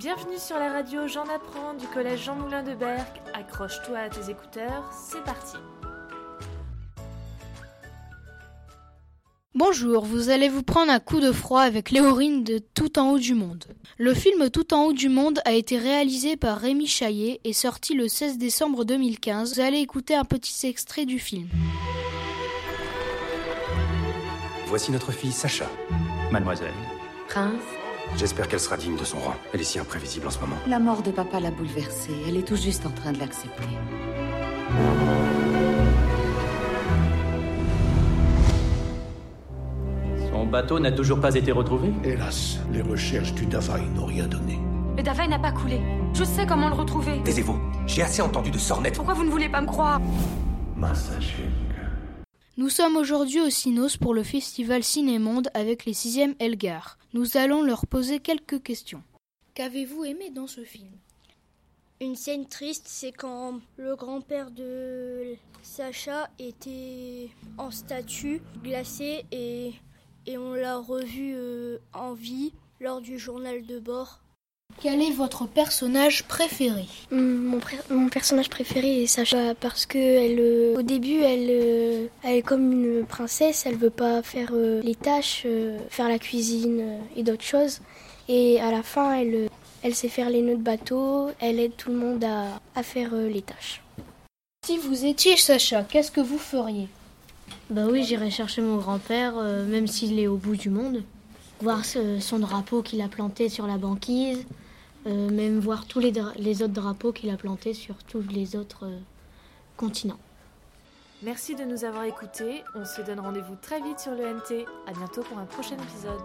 Bienvenue sur la radio J'en apprends du collège Jean Moulin de Berck. Accroche-toi à tes écouteurs, c'est parti. Bonjour, vous allez vous prendre un coup de froid avec Léorine de Tout en haut du monde. Le film Tout en haut du monde a été réalisé par Rémi Chaillet et sorti le 16 décembre 2015. Vous allez écouter un petit extrait du film. Voici notre fille Sacha. Mademoiselle. Prince, J'espère qu'elle sera digne de son rang. Elle est si imprévisible en ce moment. la mort de papa l'a bouleversée. Elle est tout juste en train de l'accepter. Son bateau n'a toujours pas été retrouvé? Hélas, les recherches du Davaï n'ont rien donné. Le Davaï n'a pas coulé. Je sais comment le retrouver. Taisez-vous. J'ai assez entendu de sornettes. Pourquoi vous ne voulez pas me croire? Nous sommes aujourd'hui au Cinos pour le festival Cinémonde avec les 6e Elgar. Nous allons leur poser quelques questions. Qu'avez-vous aimé dans ce film? Une scène triste, c'est quand le grand-père de Sacha était en statue glacée et, et on l'a revu euh, en vie lors du journal de bord. Quel est votre personnage préféré Mon, pré- mon personnage préféré est Sacha parce que elle, euh, au début, elle, euh, elle est comme une princesse. Elle veut pas faire euh, les tâches, euh, faire la cuisine euh, et d'autres choses. Et à la fin, elle, euh, elle sait faire les nœuds de bateau. Elle aide tout le monde à, à faire euh, les tâches. Si vous étiez Sacha, qu'est-ce que vous feriez? Bah oui, j'irai chercher mon grand-père, euh, même s'il est au bout du monde. Voir son drapeau qu'il a planté sur la banquise. euh, même voir tous les autres drapeaux qu'il a plantés sur tous les autres euh, continents. Merci de nous avoir écoutés. On se donne rendez-vous très vite sur le NT. À bientôt pour un prochain épisode.